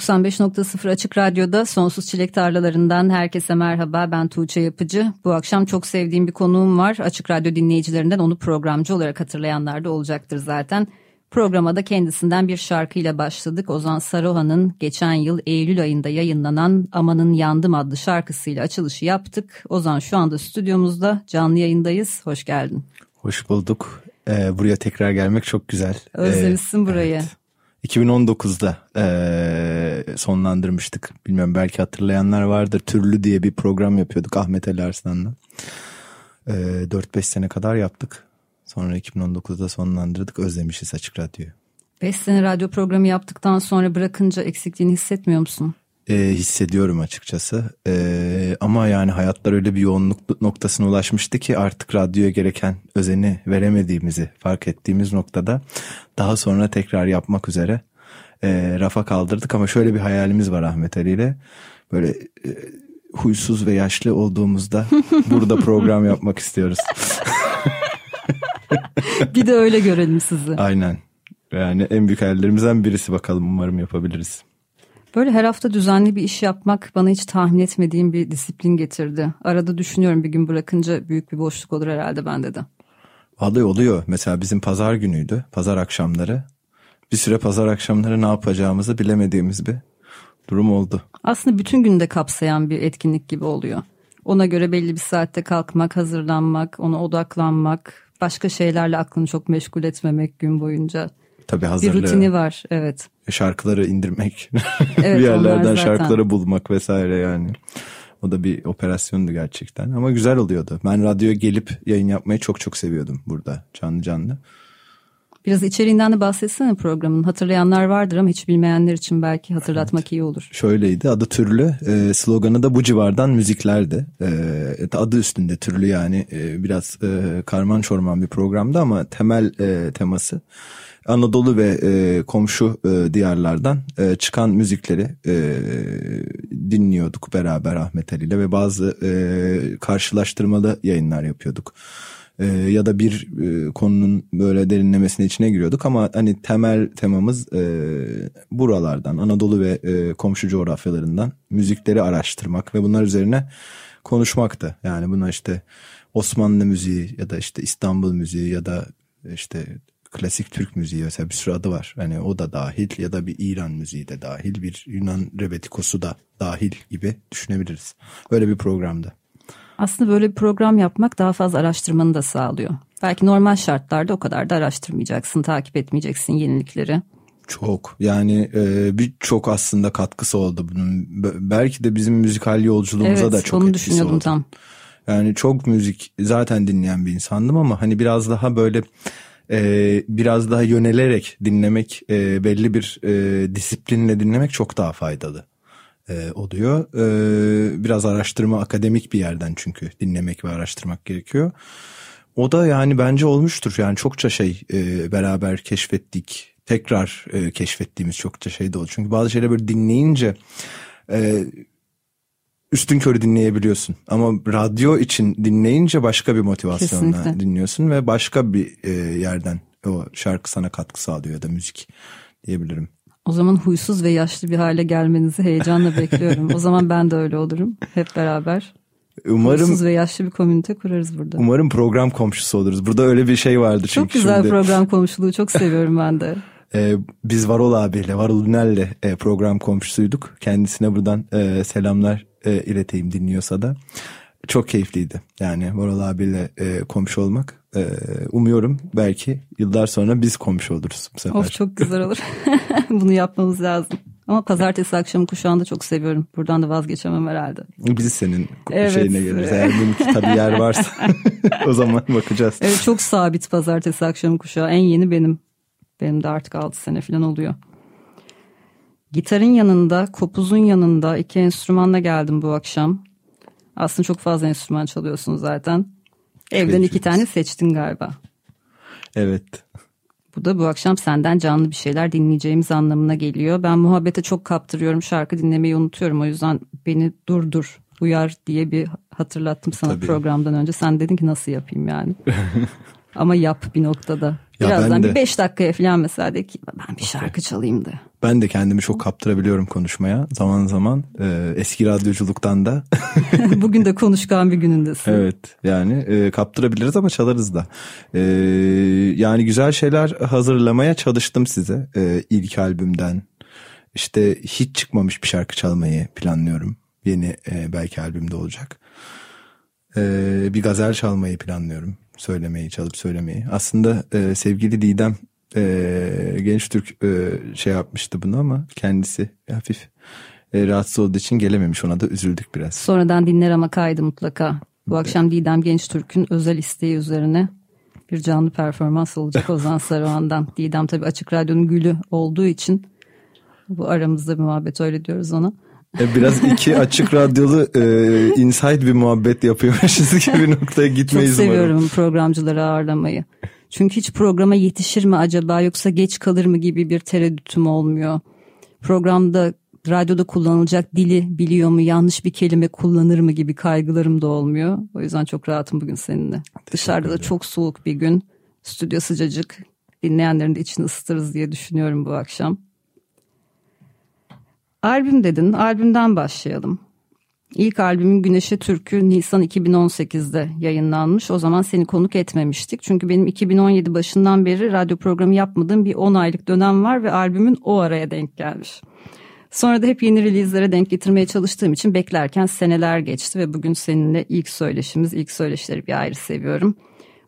95.0 Açık Radyo'da Sonsuz Çilek Tarlalarından herkese merhaba. Ben Tuğçe Yapıcı. Bu akşam çok sevdiğim bir konuğum var. Açık Radyo dinleyicilerinden onu programcı olarak hatırlayanlar da olacaktır zaten. Programa da kendisinden bir şarkıyla başladık. Ozan Saruhan'ın geçen yıl Eylül ayında yayınlanan Amanın Yandım adlı şarkısıyla açılışı yaptık. Ozan şu anda stüdyomuzda canlı yayındayız. Hoş geldin. Hoş bulduk. Ee, buraya tekrar gelmek çok güzel. Özlemişsin ee, burayı. Evet. 2019'da e, sonlandırmıştık. Bilmiyorum belki hatırlayanlar vardır. Türlü diye bir program yapıyorduk Ahmet Ali Arslan'la. E, 4-5 sene kadar yaptık. Sonra 2019'da sonlandırdık. Özlemişiz Açık Radyo'yu. 5 sene radyo programı yaptıktan sonra bırakınca eksikliğini hissetmiyor musun? E, hissediyorum açıkçası. E, ama yani hayatlar öyle bir yoğunluk noktasına ulaşmıştı ki artık radyoya gereken özeni veremediğimizi fark ettiğimiz noktada daha sonra tekrar yapmak üzere e, rafa kaldırdık. Ama şöyle bir hayalimiz var Ahmet Ali ile. Böyle e, huysuz ve yaşlı olduğumuzda burada program yapmak istiyoruz. bir de öyle görelim sizi. Aynen. Yani en büyük hayallerimizden birisi bakalım umarım yapabiliriz. Böyle her hafta düzenli bir iş yapmak bana hiç tahmin etmediğim bir disiplin getirdi. Arada düşünüyorum bir gün bırakınca büyük bir boşluk olur herhalde bende de. Vallahi oluyor. Mesela bizim pazar günüydü. Pazar akşamları. Bir süre pazar akşamları ne yapacağımızı bilemediğimiz bir durum oldu. Aslında bütün günde kapsayan bir etkinlik gibi oluyor. Ona göre belli bir saatte kalkmak, hazırlanmak, ona odaklanmak, başka şeylerle aklını çok meşgul etmemek gün boyunca. Tabii hazırlığı. Bir rutini var evet. Şarkıları indirmek, evet, bir yerlerden şarkıları bulmak vesaire yani. O da bir operasyondu gerçekten ama güzel oluyordu. Ben radyoya gelip yayın yapmayı çok çok seviyordum burada canlı canlı. Biraz içeriğinden de bahsetsene programın. Hatırlayanlar vardır ama hiç bilmeyenler için belki hatırlatmak evet. iyi olur. Şöyleydi adı türlü. E, sloganı da bu civardan müziklerdi. E, adı üstünde türlü yani e, biraz e, karman çorman bir programdı ama temel e, teması Anadolu ve e, komşu e, diyarlardan e, çıkan müzikleri e, dinliyorduk beraber Ahmet Ali ile ve bazı e, karşılaştırmalı yayınlar yapıyorduk. E, ya da bir e, konunun böyle derinlemesine içine giriyorduk ama hani temel temamız e, buralardan Anadolu ve e, komşu coğrafyalarından müzikleri araştırmak ve bunlar üzerine konuşmaktı. Yani buna işte Osmanlı müziği ya da işte İstanbul müziği ya da işte klasik Türk müziği mesela bir sürü adı var. Hani o da dahil ya da bir İran müziği de dahil, bir Yunan rebetikosu da dahil gibi düşünebiliriz. Böyle bir programda. Aslında böyle bir program yapmak daha fazla araştırmanı da sağlıyor. Belki normal şartlarda o kadar da araştırmayacaksın, takip etmeyeceksin yenilikleri. Çok yani e, birçok aslında katkısı oldu bunun. Belki de bizim müzikal yolculuğumuza evet, da çok etkisi oldu. Tam. Yani çok müzik zaten dinleyen bir insandım ama hani biraz daha böyle e, biraz daha yönelerek dinlemek, e, belli bir e, disiplinle dinlemek çok daha faydalı e, oluyor. E, biraz araştırma akademik bir yerden çünkü dinlemek ve araştırmak gerekiyor. O da yani bence olmuştur. Yani çokça şey e, beraber keşfettik. Tekrar e, keşfettiğimiz çokça şey de oldu. Çünkü bazı şeyleri böyle dinleyince e, üstün körü dinleyebiliyorsun. Ama radyo için dinleyince başka bir motivasyonla Kesinlikle. dinliyorsun ve başka bir e, yerden o şarkı sana katkı sağlıyor ya da müzik diyebilirim. O zaman huysuz ve yaşlı bir hale gelmenizi heyecanla bekliyorum. o zaman ben de öyle olurum hep beraber. Umarım Huysuz ve yaşlı bir komünite kurarız burada. Umarım program komşusu oluruz. Burada öyle bir şey vardı çünkü. Çok güzel şimdi... program komşuluğu çok seviyorum ben de. Ee, biz Varol abiyle, Varol Ünel'le e, program komşusuyduk. Kendisine buradan e, selamlar e, ileteyim dinliyorsa da. Çok keyifliydi. Yani Varol abiyle e, komşu olmak Ee, umuyorum belki yıllar sonra biz komşu oluruz bu sefer. Of çok güzel olur. Bunu yapmamız lazım. Ama pazartesi akşamı kuşağını da çok seviyorum. Buradan da vazgeçemem herhalde. Biz senin Evet. şeyine geliriz. Eğer benimki tabii yer varsa o zaman bakacağız. Evet çok sabit pazartesi akşamı kuşağı. En yeni benim. Benim de artık 6 sene falan oluyor. Gitarın yanında, kopuzun yanında iki enstrümanla geldim bu akşam. Aslında çok fazla enstrüman çalıyorsun zaten. Evden iki tane seçtin galiba. Evet. Bu da bu akşam senden canlı bir şeyler dinleyeceğimiz anlamına geliyor. Ben muhabbete çok kaptırıyorum. Şarkı dinlemeyi unutuyorum. O yüzden beni durdur, uyar diye bir hatırlattım sana Tabii. programdan önce. Sen dedin ki nasıl yapayım yani. Ama yap bir noktada. Ya Birazdan bir beş dakikaya falan mesela de ki ben bir şarkı çalayım da. Ben de kendimi çok kaptırabiliyorum konuşmaya. Zaman zaman e, eski radyoculuktan da. Bugün de konuşkan bir günündesin. evet yani e, kaptırabiliriz ama çalarız da. E, yani güzel şeyler hazırlamaya çalıştım size. E, ilk albümden. İşte hiç çıkmamış bir şarkı çalmayı planlıyorum. Yeni e, belki albümde olacak. E, bir gazel çalmayı planlıyorum. Söylemeyi, çalıp söylemeyi. Aslında e, sevgili Didem e, Genç Türk e, şey yapmıştı bunu ama kendisi hafif e, rahatsız olduğu için gelememiş. Ona da üzüldük biraz. Sonradan dinler ama kaydı mutlaka. Bu akşam Didem Genç Türk'ün özel isteği üzerine bir canlı performans olacak Ozan Saruhan'dan. Didem tabii Açık Radyo'nun gülü olduğu için bu aramızda bir muhabbet öyle diyoruz ona. E, Biraz iki açık radyolu e, inside bir muhabbet yapıyormuşuz gibi noktaya Çok gitmeyiz umarım. seviyorum programcıları ağırlamayı. Çünkü hiç programa yetişir mi acaba yoksa geç kalır mı gibi bir tereddütüm olmuyor. Programda radyoda kullanılacak dili biliyor mu yanlış bir kelime kullanır mı gibi kaygılarım da olmuyor. O yüzden çok rahatım bugün seninle. Dışarıda da çok soğuk bir gün. Stüdyo sıcacık. Dinleyenlerin de içini ısıtırız diye düşünüyorum bu akşam. Albüm dedin. Albümden başlayalım. İlk albümün Güneşe Türkü Nisan 2018'de yayınlanmış. O zaman seni konuk etmemiştik. Çünkü benim 2017 başından beri radyo programı yapmadığım bir 10 aylık dönem var ve albümün o araya denk gelmiş. Sonra da hep yeni release'lere denk getirmeye çalıştığım için beklerken seneler geçti ve bugün seninle ilk söyleşimiz, ilk söyleşileri bir ayrı seviyorum.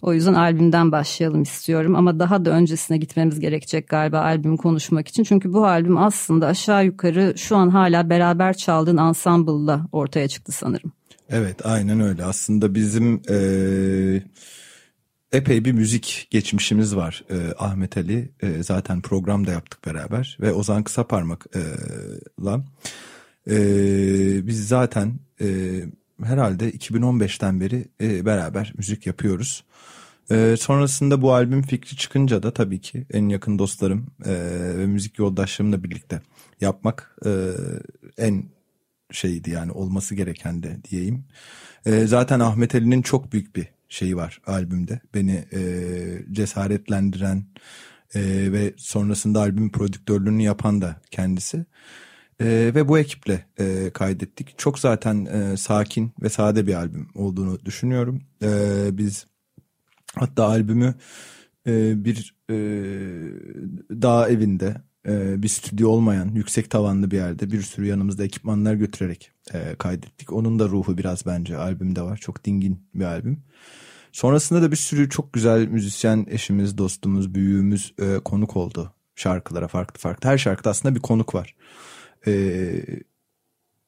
O yüzden albümden başlayalım istiyorum ama daha da öncesine gitmemiz gerekecek galiba albümü konuşmak için. Çünkü bu albüm aslında aşağı yukarı şu an hala beraber çaldığın ensemble'la ortaya çıktı sanırım. Evet aynen öyle. Aslında bizim e, epey bir müzik geçmişimiz var. E, Ahmet Ali e, zaten program da yaptık beraber ve Ozan Kısaparmak'la e, biz zaten e, herhalde 2015'ten beri e, beraber müzik yapıyoruz. E, sonrasında bu albüm fikri çıkınca da tabii ki en yakın dostlarım e, ve müzik yoldaşlarımla birlikte yapmak e, en şeydi yani olması gereken de diyeyim. E, zaten Ahmet Ali'nin çok büyük bir şeyi var albümde. Beni e, cesaretlendiren e, ve sonrasında albüm prodüktörlüğünü yapan da kendisi. E, ve bu ekiple e, kaydettik. Çok zaten e, sakin ve sade bir albüm olduğunu düşünüyorum. E, biz hatta albümü e, bir e, dağ evinde e, bir stüdyo olmayan yüksek tavanlı bir yerde bir sürü yanımızda ekipmanlar götürerek e, kaydettik. Onun da ruhu biraz bence albümde var. Çok dingin bir albüm. Sonrasında da bir sürü çok güzel müzisyen eşimiz, dostumuz, büyüğümüz e, konuk oldu şarkılara farklı farklı. Her şarkıda aslında bir konuk var. E,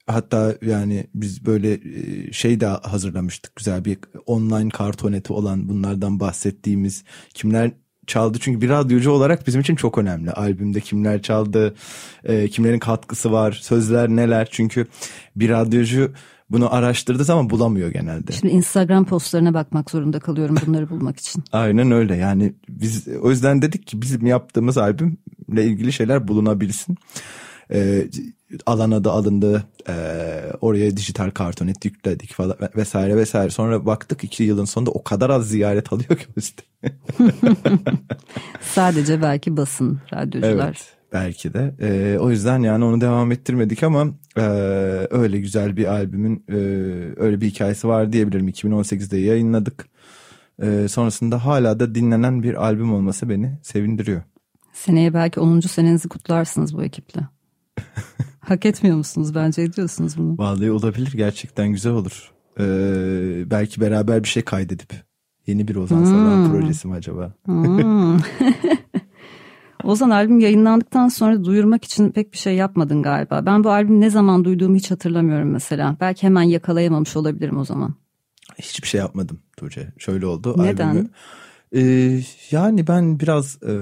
hatta yani biz böyle e, şey de hazırlamıştık güzel bir online kartoneti olan bunlardan bahsettiğimiz kimler çaldı çünkü bir radyocu olarak bizim için çok önemli. Albümde kimler çaldı, e, kimlerin katkısı var, sözler neler. Çünkü bir radyocu bunu araştırdığı zaman bulamıyor genelde. Şimdi Instagram postlarına bakmak zorunda kalıyorum bunları bulmak için. Aynen öyle yani biz o yüzden dedik ki bizim yaptığımız albümle ilgili şeyler bulunabilsin. Ee, alana da alındı ee, oraya dijital kartonet yükledik falan vesaire vesaire sonra baktık iki yılın sonunda o kadar az ziyaret alıyor ki işte. Sadece belki basın, radyocular. Evet belki de ee, o yüzden yani onu devam ettirmedik ama e, öyle güzel bir albümün e, öyle bir hikayesi var diyebilirim 2018'de yayınladık. E, sonrasında hala da dinlenen bir albüm olması beni sevindiriyor. Seneye belki 10. senenizi kutlarsınız bu ekiple. Hak etmiyor musunuz? Bence ediyorsunuz bunu. Vallahi olabilir gerçekten güzel olur. Ee, belki beraber bir şey kaydedip Yeni bir Ozan hmm. projesi mi acaba? Hmm. Ozan albüm yayınlandıktan sonra duyurmak için pek bir şey yapmadın galiba. Ben bu albümü ne zaman duyduğumu hiç hatırlamıyorum mesela. Belki hemen yakalayamamış olabilirim o zaman. Hiçbir şey yapmadım Tuğçe. Şöyle oldu. Neden? Albümü, ee, yani ben biraz e,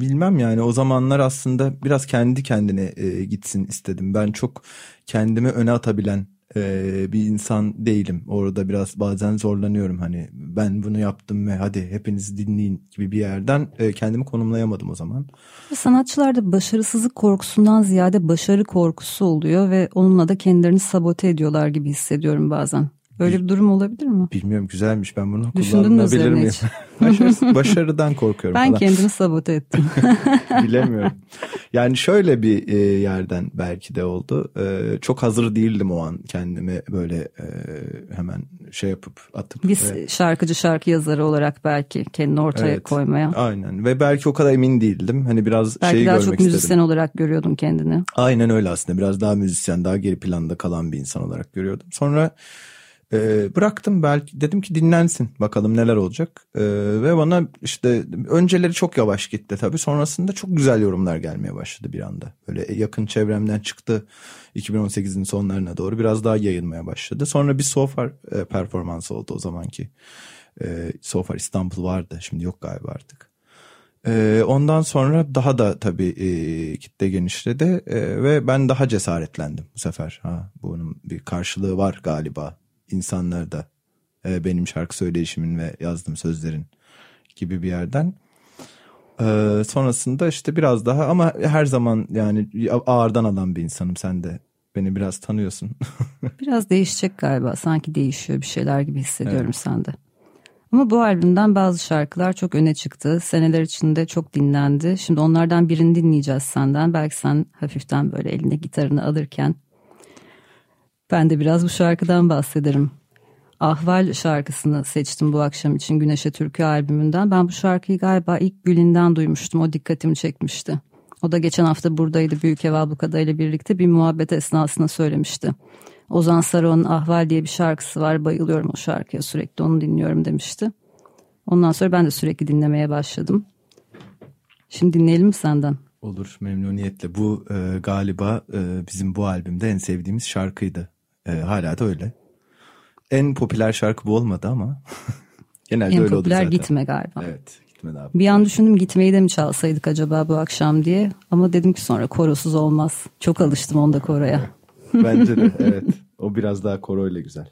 bilmem yani o zamanlar aslında biraz kendi kendine e, gitsin istedim. Ben çok kendimi öne atabilen e, bir insan değilim. Orada biraz bazen zorlanıyorum hani ben bunu yaptım ve hadi hepiniz dinleyin gibi bir yerden e, kendimi konumlayamadım o zaman. Sanatçılarda başarısızlık korkusundan ziyade başarı korkusu oluyor ve onunla da kendilerini sabote ediyorlar gibi hissediyorum bazen. Böyle bir durum olabilir mi? Bilmiyorum güzelmiş ben bunu kullanabilir miyim? Başarı, başarıdan korkuyorum ben falan. kendimi sabote ettim. Bilemiyorum. Yani şöyle bir e, yerden belki de oldu. E, çok hazır değildim o an kendimi böyle e, hemen şey yapıp atıp. Biz ve... şarkıcı şarkı yazarı olarak belki kendini ortaya evet, koymaya. Aynen ve belki o kadar emin değildim. Hani biraz belki şeyi daha görmek çok müzisyen istedim. olarak görüyordun kendini. Aynen öyle aslında biraz daha müzisyen daha geri planda kalan bir insan olarak görüyordum. Sonra e, bıraktım belki dedim ki dinlensin bakalım neler olacak. E, ve bana işte önceleri çok yavaş gitti tabii sonrasında çok güzel yorumlar gelmeye başladı bir anda. Böyle yakın çevremden çıktı 2018'in sonlarına doğru biraz daha yayılmaya başladı. Sonra bir Sofar e, performansı oldu o zamanki. E, Sofar İstanbul vardı şimdi yok galiba artık. E, ondan sonra daha da tabii e, kitle genişledi e, ve ben daha cesaretlendim bu sefer. Ha, bunun bir karşılığı var galiba insanlarda e, benim şarkı söyleyişimin ve yazdığım sözlerin gibi bir yerden. E, sonrasında işte biraz daha ama her zaman yani ağırdan alan bir insanım sen de beni biraz tanıyorsun. biraz değişecek galiba sanki değişiyor bir şeyler gibi hissediyorum evet. sende. Ama bu albümden bazı şarkılar çok öne çıktı. Seneler içinde çok dinlendi. Şimdi onlardan birini dinleyeceğiz senden. Belki sen hafiften böyle eline gitarını alırken ben de biraz bu şarkıdan bahsederim. Ahval şarkısını seçtim bu akşam için Güneşe Türkü albümünden. Ben bu şarkıyı galiba ilk Gülin'den duymuştum. O dikkatimi çekmişti. O da geçen hafta buradaydı Büyük Ev Ablukada ile birlikte bir muhabbet esnasında söylemişti. Ozan Saruhan'ın Ahval diye bir şarkısı var. Bayılıyorum o şarkıya sürekli onu dinliyorum demişti. Ondan sonra ben de sürekli dinlemeye başladım. Şimdi dinleyelim mi senden? Olur memnuniyetle. Bu e, galiba e, bizim bu albümde en sevdiğimiz şarkıydı. E, hala da öyle. En popüler şarkı bu olmadı ama genelde en öyle oldu zaten. En popüler gitme galiba. Evet gitme abi. Bir an düşündüm gitmeyi de mi çalsaydık acaba bu akşam diye. Ama dedim ki sonra korosuz olmaz. Çok alıştım onda koroya. Bence de evet. O biraz daha koroyla güzel.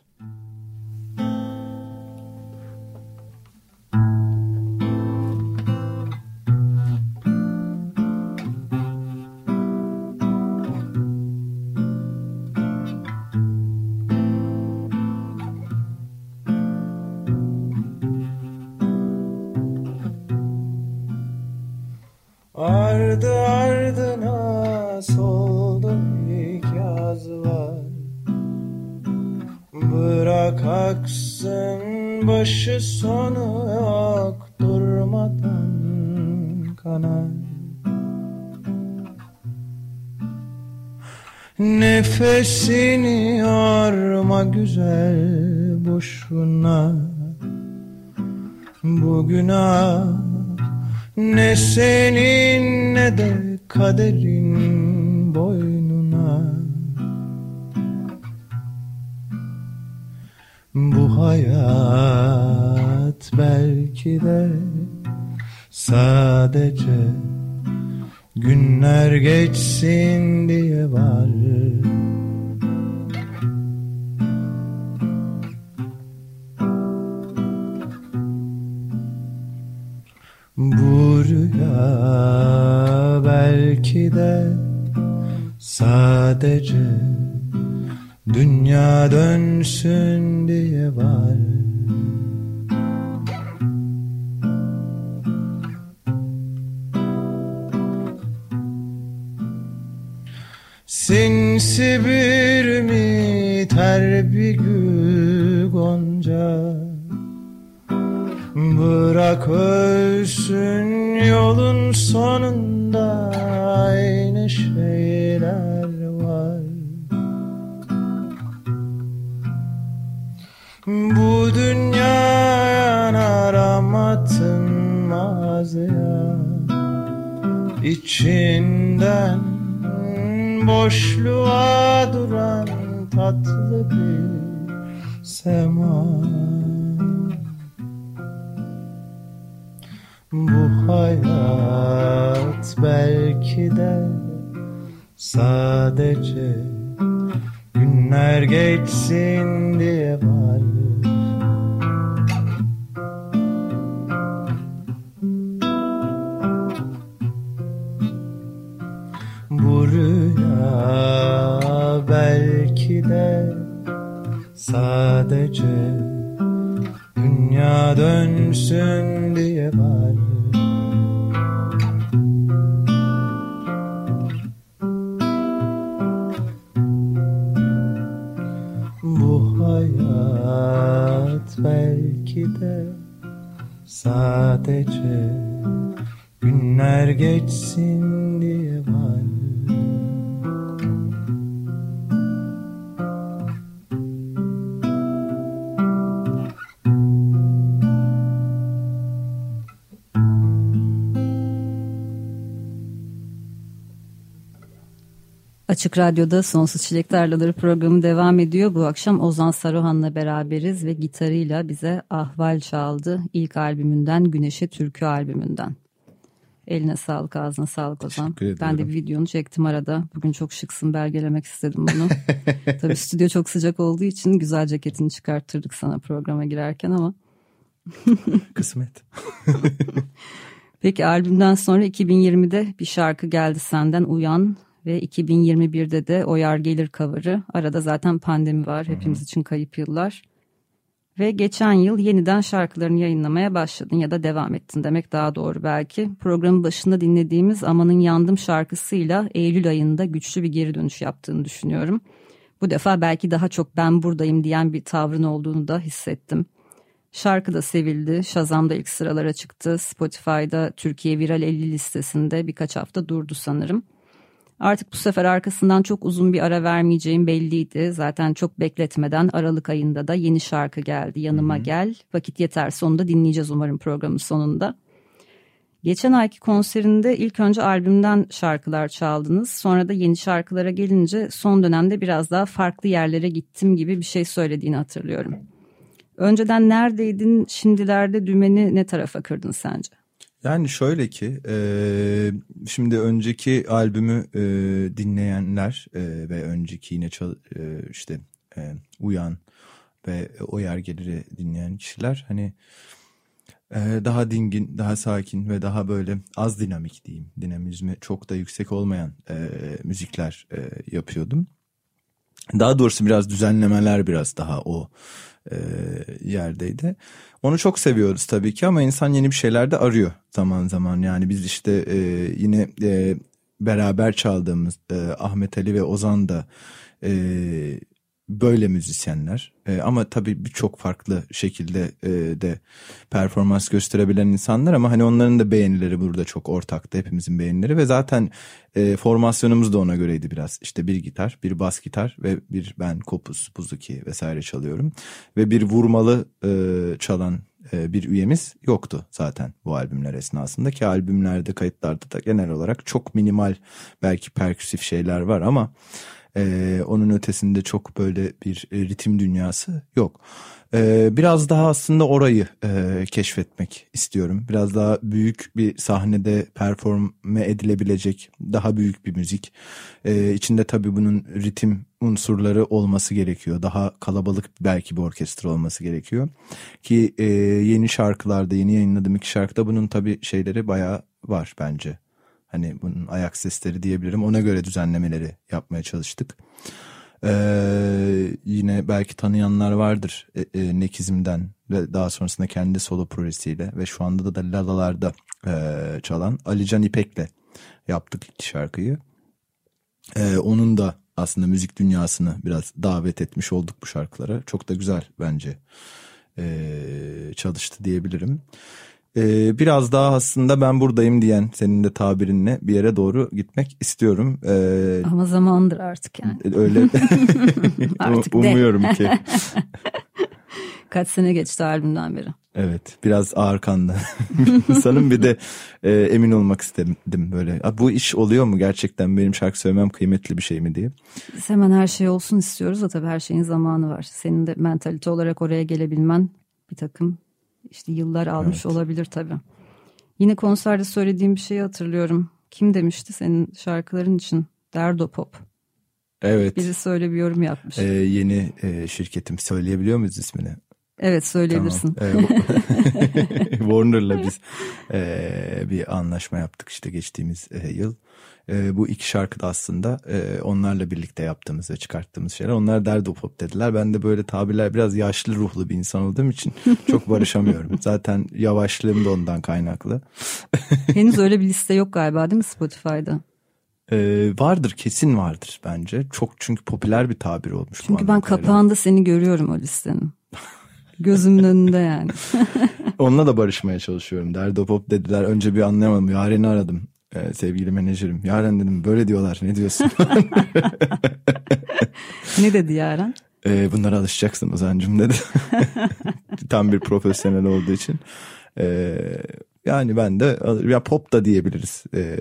Nefesini yorma güzel boşuna Bu günah ne senin ne de kaderin boynuna Bu hayat belki de sadece günler geçsin diye var. Sadece Dünya dönsün diye var. Sinsi bir mi ter bir gül gonca. Bırak içinden boşluğa duran tatlı bir sema. Bu hayat belki de sadece günler geçsin diye var belki de sadece dünya dönsün Açık Radyo'da Sonsuz Çilek Tarlaları programı devam ediyor. Bu akşam Ozan Saruhan'la beraberiz ve gitarıyla bize Ahval çaldı. İlk albümünden Güneşe Türkü albümünden. Eline sağlık, ağzına sağlık Ozan. Ben de bir videonu çektim arada. Bugün çok şıksın, belgelemek istedim bunu. Tabii stüdyo çok sıcak olduğu için güzel ceketini çıkarttırdık sana programa girerken ama. Kısmet. Peki albümden sonra 2020'de bir şarkı geldi senden Uyan ve 2021'de de Oyar Gelir cover'ı. Arada zaten pandemi var. Hepimiz için kayıp yıllar. Ve geçen yıl yeniden şarkılarını yayınlamaya başladın ya da devam ettin demek daha doğru belki. Programın başında dinlediğimiz Amanın Yandım şarkısıyla Eylül ayında güçlü bir geri dönüş yaptığını düşünüyorum. Bu defa belki daha çok ben buradayım diyen bir tavrın olduğunu da hissettim. Şarkı da sevildi. Shazam'da ilk sıralara çıktı. Spotify'da Türkiye Viral 50 listesinde birkaç hafta durdu sanırım. Artık bu sefer arkasından çok uzun bir ara vermeyeceğim belliydi. Zaten çok bekletmeden Aralık ayında da yeni şarkı geldi. Yanıma Hı-hı. gel. Vakit yeter sonunda dinleyeceğiz umarım programın sonunda. Geçen ayki konserinde ilk önce albümden şarkılar çaldınız. Sonra da yeni şarkılara gelince son dönemde biraz daha farklı yerlere gittim gibi bir şey söylediğini hatırlıyorum. Önceden neredeydin, şimdilerde dümeni ne tarafa kırdın sence? Yani şöyle ki e, şimdi önceki albümü e, dinleyenler e, ve önceki yine çal, e, işte e, Uyan ve O Yer Gelir'i dinleyen kişiler hani e, daha dingin, daha sakin ve daha böyle az dinamik diyeyim. Dinamizmi çok da yüksek olmayan e, müzikler e, yapıyordum. Daha doğrusu biraz düzenlemeler biraz daha o e, yerdeydi. Onu çok seviyoruz tabii ki ama insan yeni bir şeyler de arıyor zaman zaman. Yani biz işte e, yine e, beraber çaldığımız e, Ahmet Ali ve Ozan da e, böyle müzisyenler. E, ama tabii birçok farklı şekilde e, de performans gösterebilen insanlar ama hani onların da beğenileri burada çok ortaktı hepimizin beğenileri. Ve zaten e, formasyonumuz da ona göreydi biraz. İşte bir gitar bir bas gitar ve bir ben kopuz buzuki vesaire çalıyorum. Ve bir vurmalı e, çalan e, bir üyemiz yoktu zaten bu albümler esnasında. Ki albümlerde kayıtlarda da genel olarak çok minimal belki perküsif şeyler var ama ee, onun ötesinde çok böyle bir e, ritim dünyası yok. Ee, biraz daha aslında orayı e, keşfetmek istiyorum. Biraz daha büyük bir sahnede performe edilebilecek daha büyük bir müzik. Ee, içinde tabii bunun ritim unsurları olması gerekiyor. Daha kalabalık belki bir orkestra olması gerekiyor. Ki e, yeni şarkılarda yeni yayınladığım iki şarkıda bunun tabii şeyleri bayağı var bence. Hani bunun ayak sesleri diyebilirim. Ona göre düzenlemeleri yapmaya çalıştık. Ee, yine belki tanıyanlar vardır e, e, Nekizm'den ve daha sonrasında kendi solo projesiyle ve şu anda da Lalalar'da e, çalan Alican İpek'le yaptık ilk şarkıyı. Ee, onun da aslında müzik dünyasını biraz davet etmiş olduk bu şarkılara. Çok da güzel bence e, çalıştı diyebilirim. Ee, biraz daha aslında ben buradayım diyen senin de tabirinle bir yere doğru gitmek istiyorum. Ee, Ama zamandır artık yani. Öyle artık umuyorum ki. Kaç sene geçti albümden beri? Evet biraz ağır kanlı insanım bir de e, emin olmak istedim böyle. Bu iş oluyor mu gerçekten benim şarkı söylemem kıymetli bir şey mi diye. Biz hemen her şey olsun istiyoruz da tabii her şeyin zamanı var. Senin de mentalite olarak oraya gelebilmen bir takım işte yıllar almış evet. olabilir tabii. Yine konserde söylediğim bir şeyi hatırlıyorum. Kim demişti senin şarkıların için? Derdo Pop. Evet. Birisi öyle bir yorum yapmış. Ee, yeni e, şirketim söyleyebiliyor muyuz ismini? Evet söyleyebilirsin. Tamam. Ee, Warner'la biz e, bir anlaşma yaptık işte geçtiğimiz e, yıl. E, bu iki şarkı da aslında e, onlarla birlikte yaptığımız ve çıkarttığımız şeyler. Onlar derdo pop dediler. Ben de böyle tabirler biraz yaşlı ruhlu bir insan olduğum için çok barışamıyorum. Zaten yavaşlığım da ondan kaynaklı. Henüz öyle bir liste yok galiba değil mi Spotify'da? Ee, vardır kesin vardır bence. Çok çünkü popüler bir tabir olmuş. Çünkü ben kapağında seni görüyorum o listenin. Gözümün önünde yani. Onunla da barışmaya çalışıyorum. Derdo Pop dediler. Önce bir anlayamadım. Yaren'i aradım. Ee, sevgili menajerim. Yaren dedim böyle diyorlar. Ne diyorsun? ne dedi Yaren? Ee, bunlara alışacaksın Ozan'cığım dedi. Tam bir profesyonel olduğu için. Ee, yani ben de ya pop da diyebiliriz e,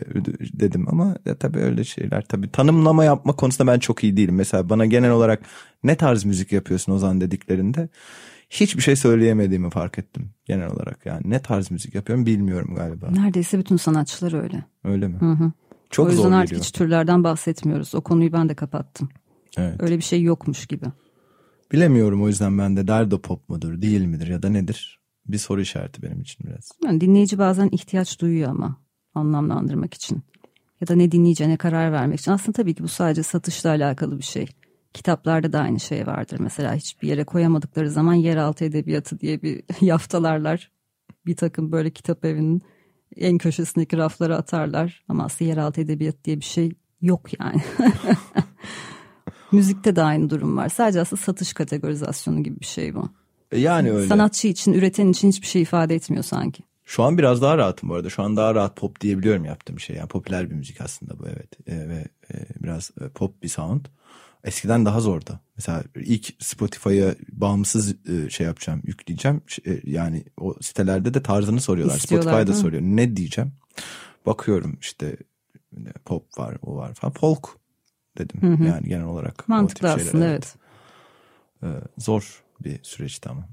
dedim ama ya tabii öyle şeyler tabii tanımlama yapma konusunda ben çok iyi değilim. Mesela bana genel olarak ne tarz müzik yapıyorsun Ozan dediklerinde hiçbir şey söyleyemediğimi fark ettim genel olarak. Yani ne tarz müzik yapıyorum bilmiyorum galiba. Neredeyse bütün sanatçılar öyle. Öyle mi? Hı hı. Çok o yüzden zor artık geliyor. hiç türlerden bahsetmiyoruz. O konuyu ben de kapattım. Evet. Öyle bir şey yokmuş gibi. Bilemiyorum o yüzden ben de derdo pop mudur değil midir ya da nedir? Bir soru işareti benim için biraz. Yani dinleyici bazen ihtiyaç duyuyor ama anlamlandırmak için. Ya da ne dinleyeceğine karar vermek için. Aslında tabii ki bu sadece satışla alakalı bir şey. Kitaplarda da aynı şey vardır. Mesela hiçbir yere koyamadıkları zaman yeraltı edebiyatı diye bir yaftalarlar. Bir takım böyle kitap evinin en köşesindeki raflara atarlar. Ama aslında yeraltı edebiyat diye bir şey yok yani. Müzikte de aynı durum var. Sadece aslında satış kategorizasyonu gibi bir şey bu. E, yani öyle. Sanatçı için, üreten için hiçbir şey ifade etmiyor sanki. Şu an biraz daha rahatım bu arada. Şu an daha rahat pop diyebiliyorum yaptığım şey. Yani popüler bir müzik aslında bu evet. E, ve e, biraz e, pop bir sound. Eskiden daha zordu. Mesela ilk Spotify'a bağımsız e, şey yapacağım, yükleyeceğim. E, yani o sitelerde de tarzını soruyorlar. İstiyorlar, Spotify'da soruyor. Ne diyeceğim? Bakıyorum işte pop var, o var falan. Folk dedim. Hı hı. Yani genel olarak. Mantıklı aslında evet. evet. Zor bir süreçti ama.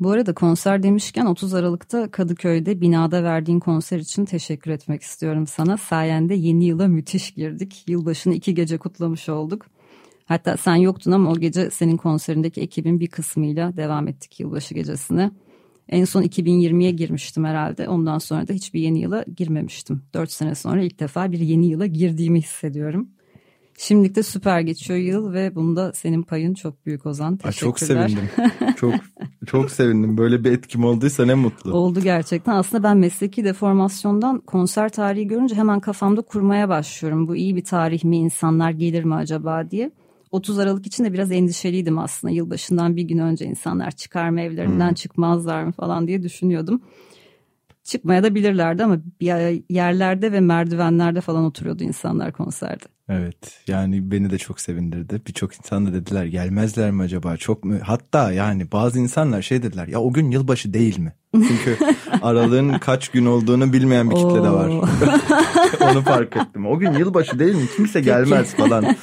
Bu arada konser demişken 30 Aralık'ta Kadıköy'de binada verdiğin konser için teşekkür etmek istiyorum sana. Sayende yeni yıla müthiş girdik. Yılbaşını iki gece kutlamış olduk. Hatta sen yoktun ama o gece senin konserindeki ekibin bir kısmıyla devam ettik yılbaşı gecesine. En son 2020'ye girmiştim herhalde. Ondan sonra da hiçbir yeni yıla girmemiştim. 4 sene sonra ilk defa bir yeni yıla girdiğimi hissediyorum. Şimdilik de süper geçiyor yıl ve bunda senin payın çok büyük Ozan. Teşekkürler. çok sevindim. çok çok sevindim. Böyle bir etkim olduysa ne mutlu. Oldu gerçekten. Aslında ben mesleki deformasyondan konser tarihi görünce hemen kafamda kurmaya başlıyorum. Bu iyi bir tarih mi? insanlar gelir mi acaba diye. 30 Aralık için de biraz endişeliydim aslında. Yılbaşından bir gün önce insanlar çıkar mı evlerinden hmm. çıkmazlar mı falan diye düşünüyordum. Çıkmaya da bilirlerdi ama yerlerde ve merdivenlerde falan oturuyordu insanlar konserde. Evet yani beni de çok sevindirdi. Birçok insan da dediler gelmezler mi acaba çok mu? Hatta yani bazı insanlar şey dediler ya o gün yılbaşı değil mi? Çünkü aralığın kaç gün olduğunu bilmeyen bir kitle de var. Onu fark ettim. O gün yılbaşı değil mi? Kimse gelmez falan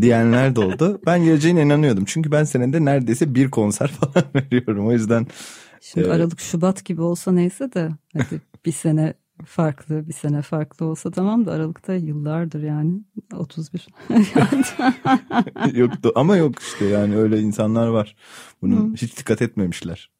diyenler de oldu. Ben geleceğine inanıyordum. Çünkü ben senede neredeyse bir konser falan veriyorum. O yüzden Şimdi e, Aralık Şubat gibi olsa neyse de hadi bir sene farklı bir sene farklı olsa tamam da Aralık'ta yıllardır yani 31. Yoktu ama yok işte yani öyle insanlar var. Bunun hiç dikkat etmemişler.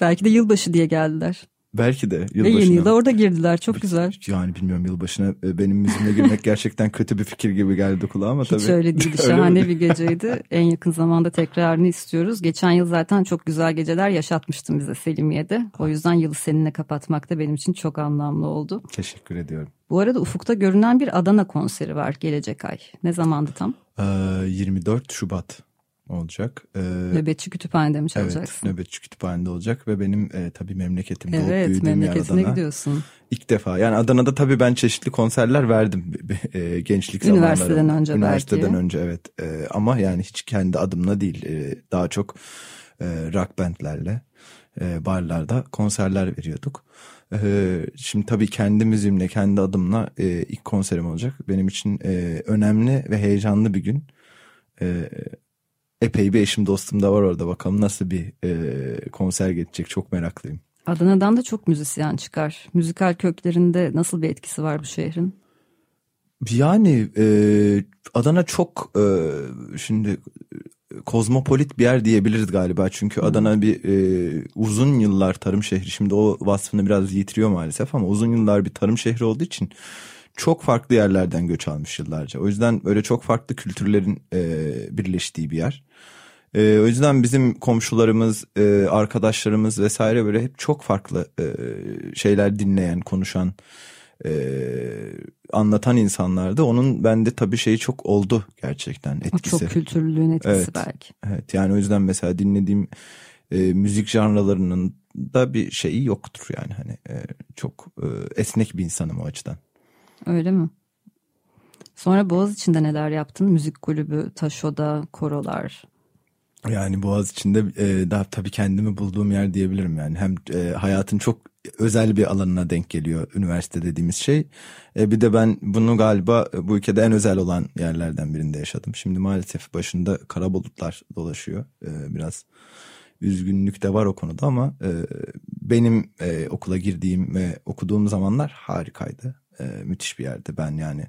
Belki de yılbaşı diye geldiler. Belki de yılbaşına. Ve yeni yılda orada girdiler çok güzel. Yani bilmiyorum yılbaşına e, benim müziğime girmek gerçekten kötü bir fikir gibi geldi kulağıma tabii. Hiç öyle değildi şahane bir geceydi. En yakın zamanda tekrarını istiyoruz. Geçen yıl zaten çok güzel geceler yaşatmıştın bize Selimiye'de. O yüzden yılı seninle kapatmak da benim için çok anlamlı oldu. Teşekkür ediyorum. Bu arada ufukta görünen bir Adana konseri var gelecek ay. Ne zamandı tam? Ee, 24 Şubat olacak. Ee, nöbetçi kütüphanede mi çalacaksın? Evet nöbetçi kütüphanede olacak ve benim e, tabii memleketim doğup evet, büyüdüğüm memleketine yer Adana. gidiyorsun. İlk defa yani Adana'da tabii ben çeşitli konserler verdim e, gençlik zamanlarında. Üniversiteden önce Üniversiteden belki. önce evet e, ama yani hiç kendi adımla değil e, daha çok e, rock bandlerle e, barlarda konserler veriyorduk. E, şimdi tabii kendi müziğimle, kendi adımla e, ilk konserim olacak. Benim için e, önemli ve heyecanlı bir gün. E, epey bir eşim dostum da var orada. Bakalım nasıl bir e, konser geçecek çok meraklıyım. Adana'dan da çok müzisyen çıkar. Müzikal köklerinde nasıl bir etkisi var bu şehrin? Yani e, Adana çok e, şimdi kozmopolit bir yer diyebiliriz galiba. Çünkü Adana bir e, uzun yıllar tarım şehri. Şimdi o vasfını biraz yitiriyor maalesef ama uzun yıllar bir tarım şehri olduğu için çok farklı yerlerden göç almış yıllarca. O yüzden böyle çok farklı kültürlerin e, birleştiği bir yer. E, o yüzden bizim komşularımız, e, arkadaşlarımız vesaire böyle hep çok farklı e, şeyler dinleyen, konuşan, e, anlatan insanlardı. Onun bende tabii şeyi çok oldu gerçekten etkisi. O çok kültürlülüğün etkisi evet, belki. Evet yani o yüzden mesela dinlediğim e, müzik janralarının da bir şeyi yoktur yani hani e, çok e, esnek bir insanım o açıdan. Öyle mi? Sonra Boğaz içinde neler yaptın? Müzik kulübü, taşoda, korolar. Yani Boğaz içinde e, daha tabii kendimi bulduğum yer diyebilirim yani. Hem e, hayatın çok özel bir alanına denk geliyor üniversite dediğimiz şey. E, bir de ben bunu galiba bu ülkede en özel olan yerlerden birinde yaşadım. Şimdi maalesef başında kara bulutlar dolaşıyor. E, biraz üzgünlük de var o konuda ama e, benim e, okula girdiğim ve okuduğum zamanlar harikaydı. E, müthiş bir yerdi. Ben yani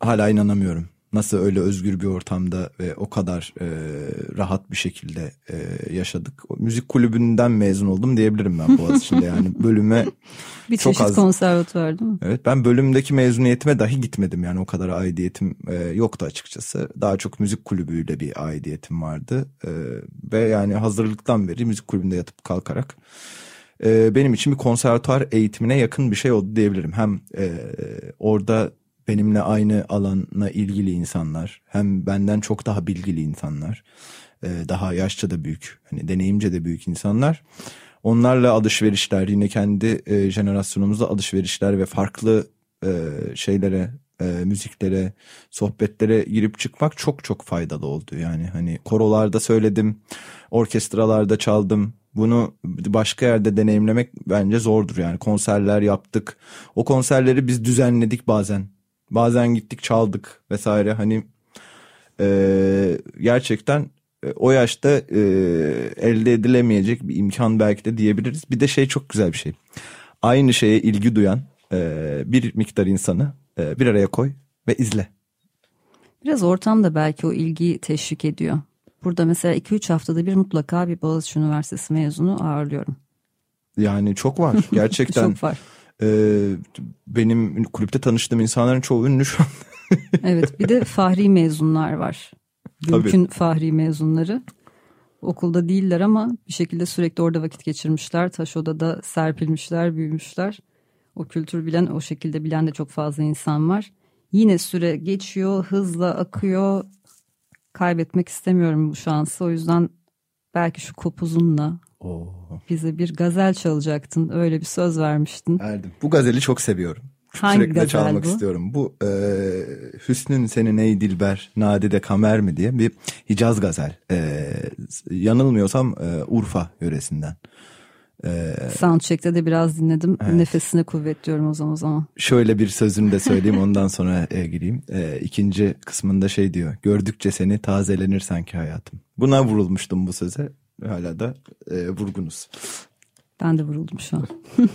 hala inanamıyorum nasıl öyle özgür bir ortamda ve o kadar e, rahat bir şekilde e, yaşadık. O, müzik kulübünden mezun oldum diyebilirim ben Boğaziçi'nde yani bölüme bir çok çeşit az. konservatuvar değil mi? Evet ben bölümdeki mezuniyetime dahi gitmedim yani o kadar aidiyetim e, yoktu açıkçası. Daha çok müzik kulübüyle bir aidiyetim vardı e, ve yani hazırlıktan beri müzik kulübünde yatıp kalkarak e, benim için bir konservatuar eğitimine yakın bir şey oldu diyebilirim. Hem e, orada benimle aynı alana ilgili insanlar hem benden çok daha bilgili insanlar e, daha yaşça da büyük hani deneyimce de büyük insanlar onlarla alışverişler yine kendi e, jenerasyonumuzla alışverişler ve farklı e, şeylere müziklere sohbetlere girip çıkmak çok çok faydalı oldu yani hani korolarda söyledim orkestralarda çaldım bunu başka yerde deneyimlemek bence zordur yani konserler yaptık o konserleri biz düzenledik bazen Bazen gittik çaldık vesaire hani e, gerçekten e, o yaşta e, elde edilemeyecek bir imkan belki de diyebiliriz. Bir de şey çok güzel bir şey. Aynı şeye ilgi duyan e, bir miktar insanı e, bir araya koy ve izle. Biraz ortam da belki o ilgiyi teşvik ediyor. Burada mesela 2-3 haftada bir mutlaka bir Boğaziçi Üniversitesi mezunu ağırlıyorum. Yani çok var gerçekten. çok var. Ee, benim kulüpte tanıştığım insanların çoğu ünlü şu an. evet bir de fahri mezunlar var. Gülkün fahri mezunları. Okulda değiller ama bir şekilde sürekli orada vakit geçirmişler. Taş odada serpilmişler, büyümüşler. O kültür bilen, o şekilde bilen de çok fazla insan var. Yine süre geçiyor, hızla akıyor. Kaybetmek istemiyorum bu şansı. O yüzden belki şu kopuzunla Oo. Bize bir gazel çalacaktın. Öyle bir söz vermiştin. Erdim. Bu gazeli çok seviyorum. Hangi Sürekli gazel çalmak bu? istiyorum. Bu e, Hüsnün senin ey dilber nadide kamer mi diye bir Hicaz gazel. E, yanılmıyorsam e, Urfa yöresinden. Ee, Soundcheck'te de biraz dinledim. Evet. Nefesine kuvvet diyorum o zaman o zaman. Şöyle bir sözünü de söyleyeyim ondan sonra e, gireyim. E, ikinci kısmında şey diyor. Gördükçe seni tazelenir sanki hayatım. Buna vurulmuştum bu söze hala da e, vurgunuz. Ben de vuruldum şu an.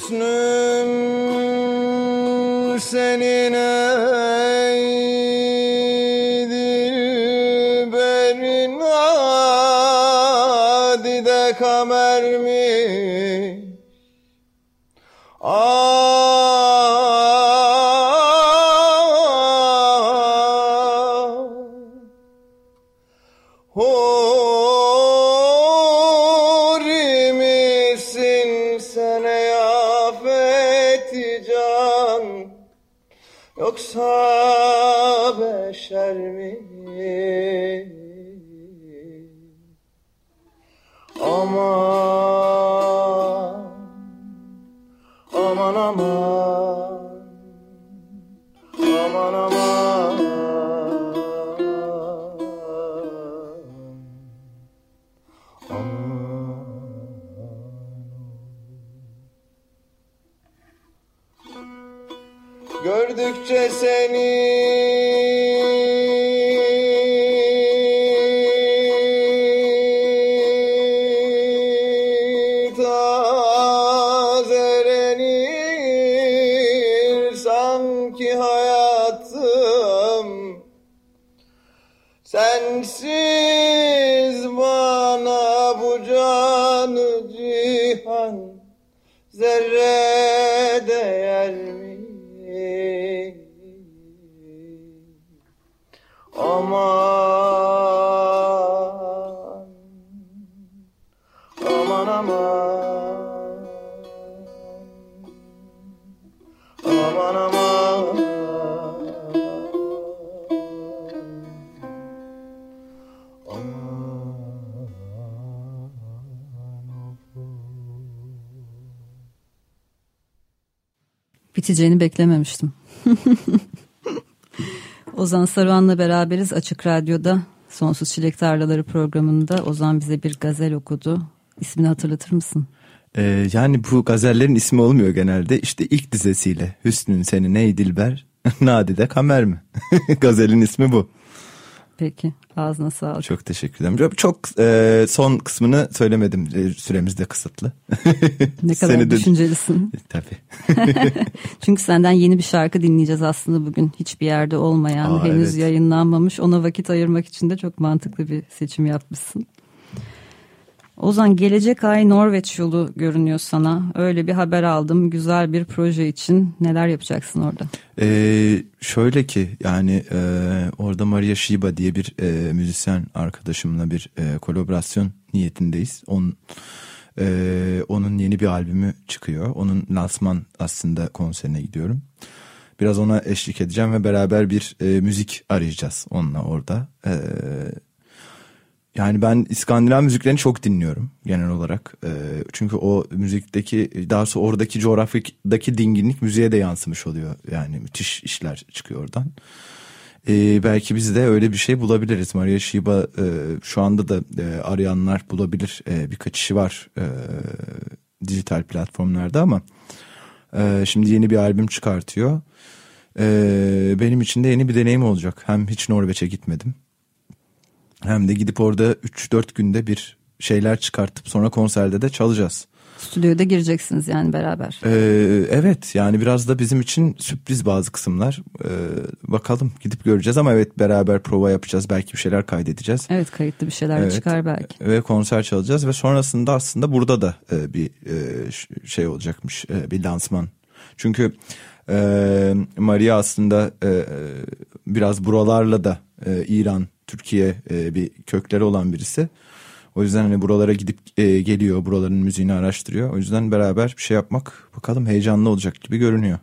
Hüsnüm senin Gördükçe seni Biteceğini beklememiştim. Ozan Saruhan'la beraberiz Açık Radyo'da. Sonsuz Çilek Tarlaları programında Ozan bize bir gazel okudu. İsmini hatırlatır mısın? Ee, yani bu gazellerin ismi olmuyor genelde. İşte ilk dizesiyle Hüsnün seni ney dilber, Nadide Kamer mi? Gazelin ismi bu. Peki ağzına sağlık. Çok teşekkür ederim. Çok e, son kısmını söylemedim. E, süremiz de kısıtlı. Ne kadar Seni de- düşüncelisin. Tabii. Çünkü senden yeni bir şarkı dinleyeceğiz aslında bugün. Hiçbir yerde olmayan, Aa, henüz evet. yayınlanmamış. Ona vakit ayırmak için de çok mantıklı bir seçim yapmışsın. Ozan gelecek ay Norveç yolu görünüyor sana. Öyle bir haber aldım. Güzel bir proje için. Neler yapacaksın orada? Ee, şöyle ki yani e, orada Maria Shiba diye bir e, müzisyen arkadaşımla bir e, kolaborasyon niyetindeyiz. Onun e, onun yeni bir albümü çıkıyor. Onun lansman aslında konserine gidiyorum. Biraz ona eşlik edeceğim ve beraber bir e, müzik arayacağız onunla orada. E, yani ben İskandinav müziklerini çok dinliyorum genel olarak. Ee, çünkü o müzikteki daha sonra oradaki coğrafyadaki dinginlik müziğe de yansımış oluyor. Yani müthiş işler çıkıyor oradan. Ee, belki biz de öyle bir şey bulabiliriz. Maria Shiba e, şu anda da e, arayanlar bulabilir. E, birkaç işi var dijital platformlarda ama şimdi yeni bir albüm çıkartıyor. Benim için de yeni bir deneyim olacak. Hem hiç Norveç'e gitmedim. Hem de gidip orada 3-4 günde bir şeyler çıkartıp sonra konserde de çalacağız. Stüdyoda gireceksiniz yani beraber. Ee, evet yani biraz da bizim için sürpriz bazı kısımlar. Ee, bakalım gidip göreceğiz ama evet beraber prova yapacağız. Belki bir şeyler kaydedeceğiz. Evet kayıtlı bir şeyler Evet. çıkar belki. Ve konser çalacağız ve sonrasında aslında burada da e, bir e, şey olacakmış e, bir lansman. Çünkü e, Maria aslında e, e, biraz buralarla da e, İran, Türkiye e, bir kökleri olan birisi. O yüzden hani buralara gidip e, geliyor, buraların müziğini araştırıyor. O yüzden beraber bir şey yapmak bakalım heyecanlı olacak gibi görünüyor.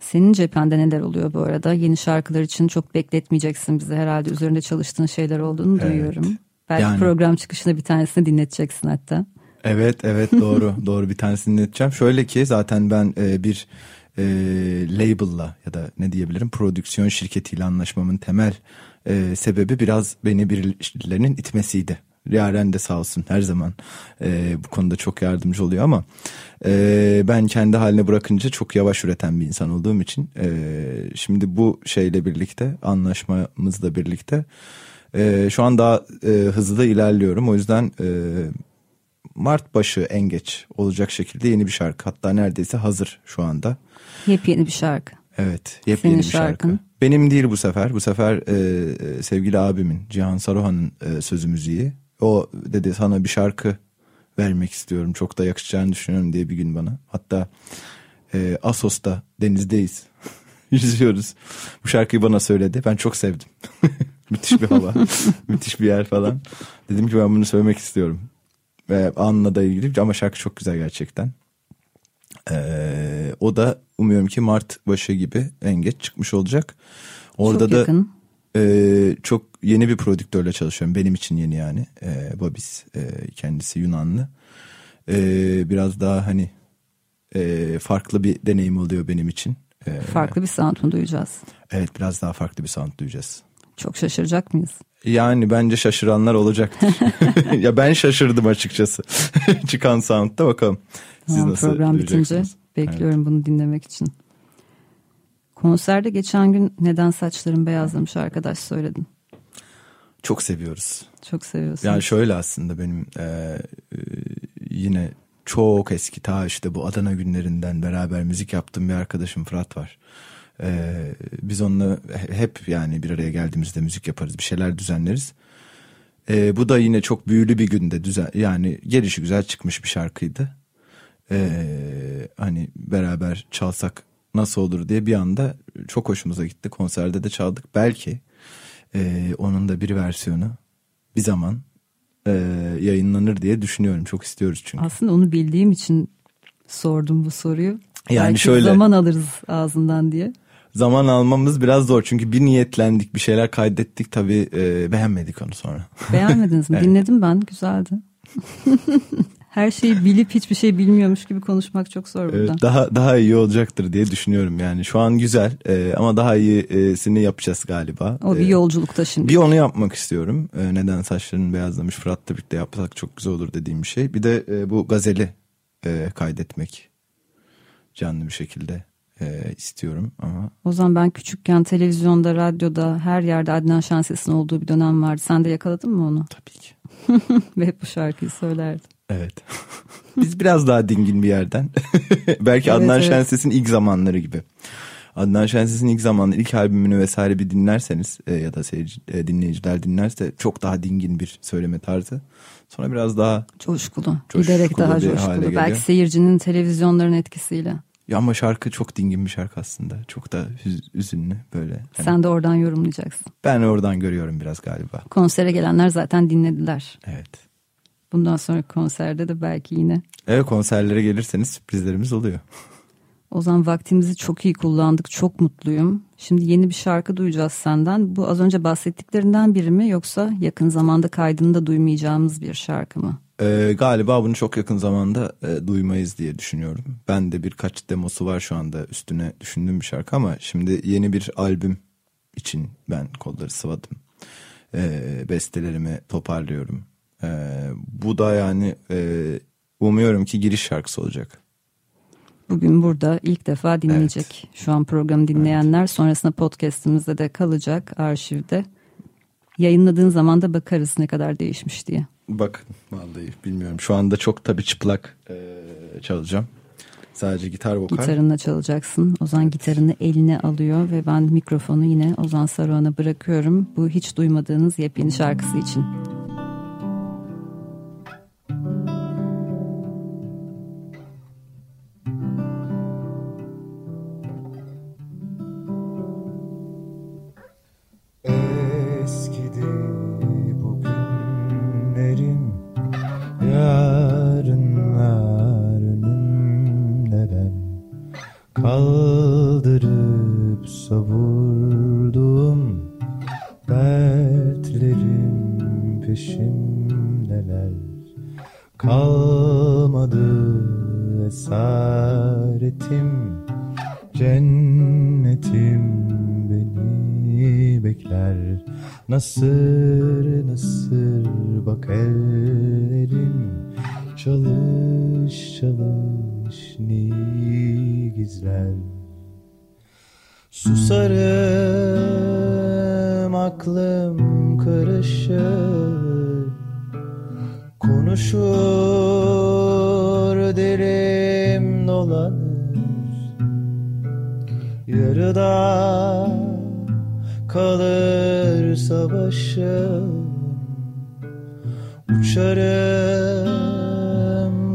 Senin cephende neler oluyor bu arada? Yeni şarkılar için çok bekletmeyeceksin bize herhalde. Üzerinde çalıştığın şeyler olduğunu Evet. duyuyorum. Belki Yani- program çıkışında bir tanesini dinleteceksin hatta. Evet evet doğru doğru bir tanesini dinleteceğim. Şöyle ki zaten ben e, bir e, label'la ya da ne diyebilirim prodüksiyon şirketiyle anlaşmamın temel e, sebebi biraz beni birilerinin itmesiydi. Yaren de sağ olsun her zaman e, bu konuda çok yardımcı oluyor ama e, ben kendi haline bırakınca çok yavaş üreten bir insan olduğum için e, şimdi bu şeyle birlikte anlaşmamızla birlikte e, şu an daha e, hızlı ilerliyorum. O yüzden e, Mart başı en geç olacak şekilde yeni bir şarkı. Hatta neredeyse hazır şu anda. Yepyeni bir şarkı. Evet yepyeni Senin bir şarkı. Benim değil bu sefer. Bu sefer e, sevgili abimin Cihan Saruhan'ın e, sözü müziği. O dedi sana bir şarkı vermek istiyorum. Çok da yakışacağını düşünüyorum diye bir gün bana. Hatta e, Asos'ta denizdeyiz. Yüzüyoruz. Bu şarkıyı bana söyledi. Ben çok sevdim. Müthiş bir hava. Müthiş bir yer falan. Dedim ki ben bunu söylemek istiyorum. Ve anla da ilgili ama şarkı çok güzel gerçekten. Ee, o da umuyorum ki Mart başı gibi en geç çıkmış olacak. Orada Çok da yakın. e, çok yeni bir prodüktörle çalışıyorum. Benim için yeni yani. E, Babis e, kendisi Yunanlı. E, biraz daha hani e, farklı bir deneyim oluyor benim için. E, Farklı bir sound mu duyacağız? evet biraz daha farklı bir sound duyacağız. Çok şaşıracak mıyız? Yani bence şaşıranlar olacaktır. ya ben şaşırdım açıkçası. Çıkan sound'da bakalım. Siz Tamam, nasıl program bitince bekliyorum bunu dinlemek için. Konserde geçen gün neden saçlarım beyazlamış arkadaş söyledin. Çok seviyoruz. Çok seviyorsun. Yani şöyle aslında benim e, e, yine çok eski ta işte bu Adana günlerinden beraber müzik yaptığım bir arkadaşım Fırat var. E, biz onunla hep yani bir araya geldiğimizde müzik yaparız bir şeyler düzenleriz. E, bu da yine çok büyülü bir günde düzen yani gelişi güzel çıkmış bir şarkıydı. E, hani beraber çalsak nasıl olur diye bir anda çok hoşumuza gitti. Konserde de çaldık. Belki e, onun da bir versiyonu bir zaman e, yayınlanır diye düşünüyorum. Çok istiyoruz çünkü. Aslında onu bildiğim için sordum bu soruyu. Yani Belki şöyle- zaman alırız ağzından diye. Zaman almamız biraz zor çünkü bir niyetlendik bir şeyler kaydettik tabii e, beğenmedik onu sonra. Beğenmediniz mi? Evet. Dinledim ben. Güzeldi. Her şeyi bilip hiçbir şey bilmiyormuş gibi konuşmak çok zor burada. Evet, daha daha iyi olacaktır diye düşünüyorum yani. Şu an güzel e, ama daha iyisini yapacağız galiba. O bir E, yolculukta şimdi. Bir onu yapmak istiyorum. E, neden saçların beyazlamış Fırat'la birlikte yapsak çok güzel olur dediğim bir şey. Bir de e, bu gazeli e, kaydetmek canlı bir şekilde e, istiyorum ama O zaman ben küçükken televizyonda, radyoda her yerde Adnan Şenses'in olduğu bir dönem vardı. Sen de yakaladın mı onu? tabii ki. Ve hep bu şarkıyı söylerdi. Evet. Biz biraz daha dingin bir yerden. Belki Evet, Adnan evet. Şenses'in ilk zamanları gibi. Adnan Şenses'in ilk zamanları ilk albümünü vesaire bir dinlerseniz e, ya da seyirci, e, dinleyiciler dinlerse çok daha dingin bir söyleme tarzı. Sonra biraz daha Coşkulu. Coşkulu Giderek daha coşkulu. geliyor. Belki seyircinin televizyonların etkisiyle. Ya ama şarkı çok dingin bir şarkı aslında. Çok da üzünlü böyle. Hani Sen de oradan yorumlayacaksın. Ben oradan görüyorum biraz galiba. Konsere gelenler zaten dinlediler. Evet. Bundan sonra konserde de belki yine. Evet konserlere gelirseniz sürprizlerimiz oluyor. O zaman vaktimizi çok iyi kullandık. Çok mutluyum. Şimdi yeni bir şarkı duyacağız senden. Bu az önce bahsettiklerinden biri mi yoksa yakın zamanda kaydını da duymayacağımız bir şarkı mı? Ee, galiba bunu çok yakın zamanda e, duymayız diye düşünüyorum. Ben de birkaç demosu var şu anda üstüne düşündüğüm bir şarkı ama şimdi yeni bir albüm için ben kolları sıvadım. Ee, bestelerimi toparlıyorum. Ee, bu da yani e, umuyorum ki giriş şarkısı olacak. Bugün burada ilk defa dinleyecek. Şu an programı dinleyenler sonrasında podcastimizde de kalacak arşivde. Yayınladığın zaman da bakarız ne kadar değişmiş diye. Bak vallahi bilmiyorum. Şu anda çok tabii çıplak e, çalacağım. Sadece gitar vokal. Gitarınla çalacaksın. Ozan gitarını eline alıyor ve ben mikrofonu yine Ozan Saruhan'a bırakıyorum. Bu hiç duymadığınız yepyeni şarkısı için.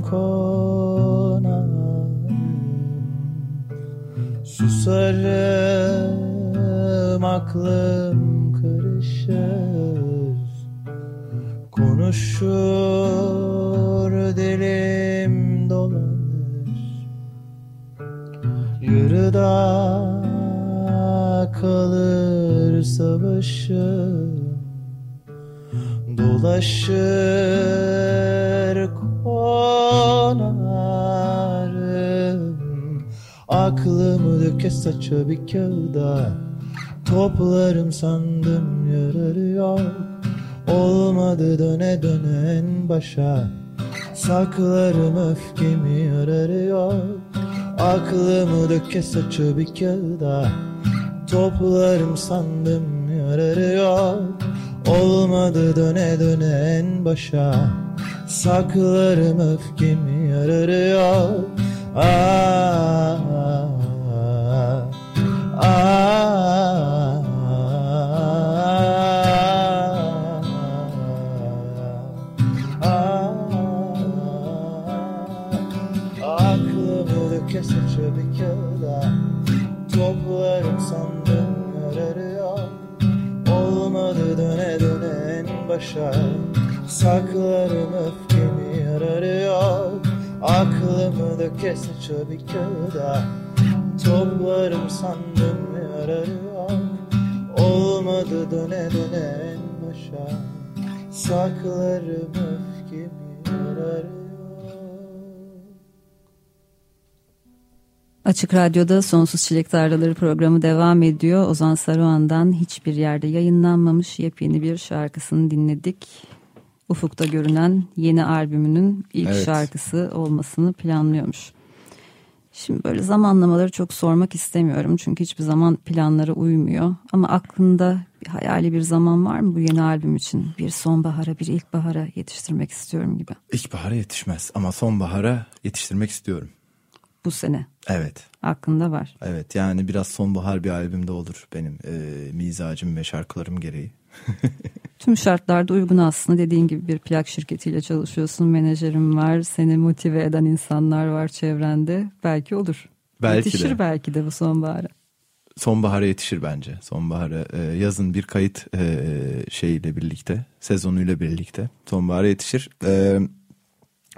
Konarım Susarım aklım karışır. Konuşur dilim dolanır. Yarıda kalır savaşım. Dolaşır konarım Aklımı döke saça bir kağıda. Toplarım sandım yararı yok. Olmadı döne döne en başa. Saklarım öfkemi yararı yok. Aklımı döke saça bir kağıda. Toplarım sandım yararı yok. Olmadı döne döne en başa Saklarım öfkemi yararı yok ah, ah, ah, Aklımı döke saça bir kağıda Toplarım sandım yararı yok Olmadı döne döne en başa Saklarım öfkemi Aklımı döke saça bir kağıda Toplarım sandım yararı yok Olmadı döne döne en başa Saklarım öfkemi yok Açık Radyo'da Sonsuz Çilek Tarlaları programı devam ediyor. Ozan Saruhan'dan hiçbir yerde yayınlanmamış yepyeni bir şarkısını dinledik. Ufukta görünen yeni albümünün ilk Evet. şarkısı olmasını planlıyormuş. Şimdi böyle zamanlamaları çok sormak istemiyorum çünkü hiçbir zaman planlara uymuyor. Ama aklında bir hayali bir zaman var mı bu yeni albüm için? Bir sonbahara, bir ilkbahara yetiştirmek istiyorum gibi. İlkbahara yetişmez ama sonbahara yetiştirmek istiyorum. Bu sene Evet. aklında var. Evet yani biraz sonbahar bir albümde olur benim e, mizacım ve şarkılarım gereği. Tüm şartlarda uygun aslında dediğin gibi bir plak şirketiyle çalışıyorsun. Menajerin var, seni motive eden insanlar var çevrende. Belki olur. Belki Yetişir de. belki de bu sonbahara. Sonbahara yetişir bence. Sonbahara e, yazın bir kayıt e, şeyiyle birlikte, sezonuyla birlikte sonbahara yetişir. E,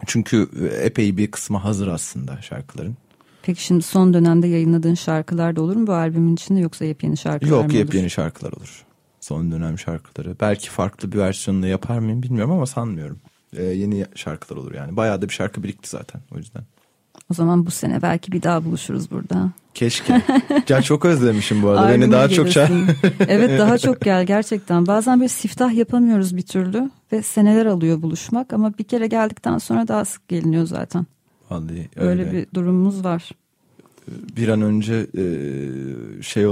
çünkü epey bir kısmı hazır aslında şarkıların. Peki şimdi son dönemde yayınladığın şarkılar da olur mu bu albümün içinde yoksa yepyeni şarkılar mı Yok olur? yepyeni şarkılar olur. Son dönem şarkıları. Belki farklı bir versiyonunu yapar mıyım bilmiyorum ama sanmıyorum. E, yeni şarkılar olur yani. Bayağı da bir şarkı birikti zaten o yüzden. O zaman bu sene belki bir daha buluşuruz burada. Keşke. ya çok özlemişim bu arada. Beni Albümü daha çok şarkı... gelirsin. evet daha çok gel gerçekten. Bazen bir siftah yapamıyoruz bir türlü ve seneler alıyor buluşmak ama bir kere geldikten sonra daha sık geliniyor zaten. Vallahi Öyle, öyle. bir durumumuz var. bir an önce e, şey